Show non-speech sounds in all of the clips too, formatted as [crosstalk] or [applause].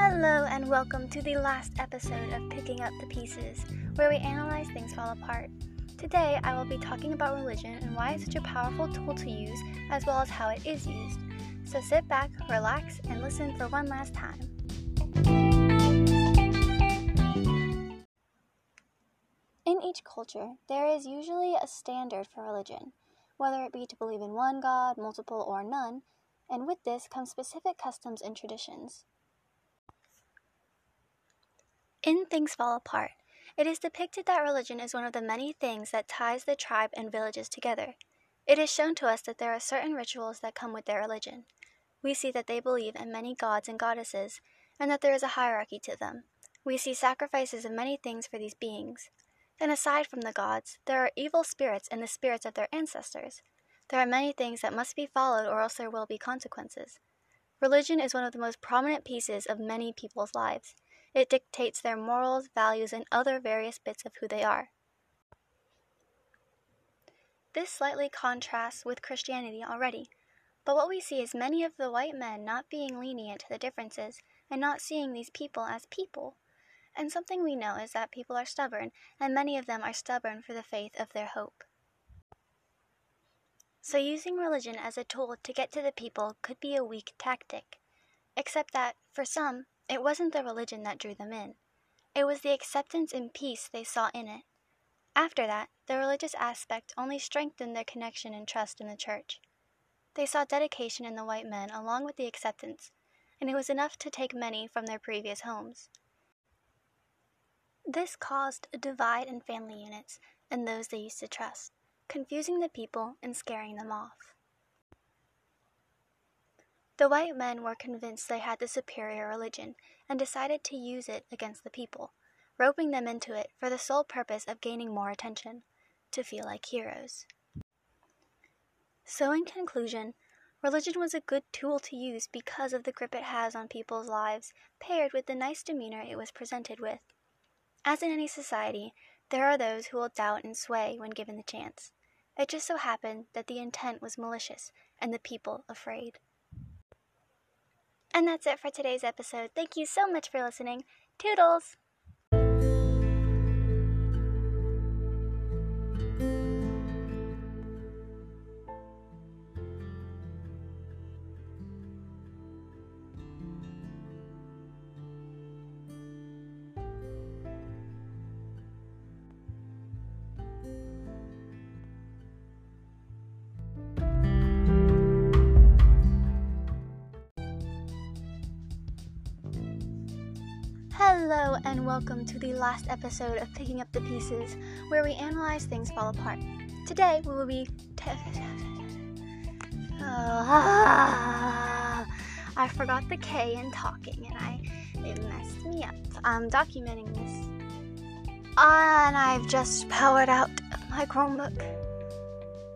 Hello, and welcome to the last episode of Picking Up the Pieces, where we analyze things fall apart. Today, I will be talking about religion and why it's such a powerful tool to use, as well as how it is used. So sit back, relax, and listen for one last time. In each culture, there is usually a standard for religion, whether it be to believe in one God, multiple, or none, and with this come specific customs and traditions. In Things Fall Apart, it is depicted that religion is one of the many things that ties the tribe and villages together. It is shown to us that there are certain rituals that come with their religion. We see that they believe in many gods and goddesses, and that there is a hierarchy to them. We see sacrifices of many things for these beings. Then, aside from the gods, there are evil spirits and the spirits of their ancestors. There are many things that must be followed, or else there will be consequences. Religion is one of the most prominent pieces of many people's lives. It dictates their morals, values, and other various bits of who they are. This slightly contrasts with Christianity already, but what we see is many of the white men not being lenient to the differences and not seeing these people as people. And something we know is that people are stubborn, and many of them are stubborn for the faith of their hope. So, using religion as a tool to get to the people could be a weak tactic, except that, for some, it wasn't the religion that drew them in. It was the acceptance and peace they saw in it. After that, the religious aspect only strengthened their connection and trust in the church. They saw dedication in the white men along with the acceptance, and it was enough to take many from their previous homes. This caused a divide in family units and those they used to trust, confusing the people and scaring them off. The white men were convinced they had the superior religion and decided to use it against the people, roping them into it for the sole purpose of gaining more attention, to feel like heroes. So, in conclusion, religion was a good tool to use because of the grip it has on people's lives, paired with the nice demeanor it was presented with. As in any society, there are those who will doubt and sway when given the chance. It just so happened that the intent was malicious and the people afraid. And that's it for today's episode. Thank you so much for listening. Toodles! Hello, and welcome to the last episode of Picking Up the Pieces, where we analyze things fall apart. Today, we will be. T- [laughs] uh, I forgot the K in talking, and I it messed me up. I'm documenting this, and I've just powered out my Chromebook.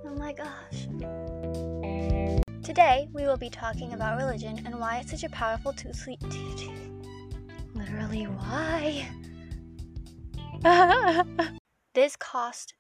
Oh my gosh. Today, we will be talking about religion and why it's such a powerful tool. Literally, why? [laughs] this cost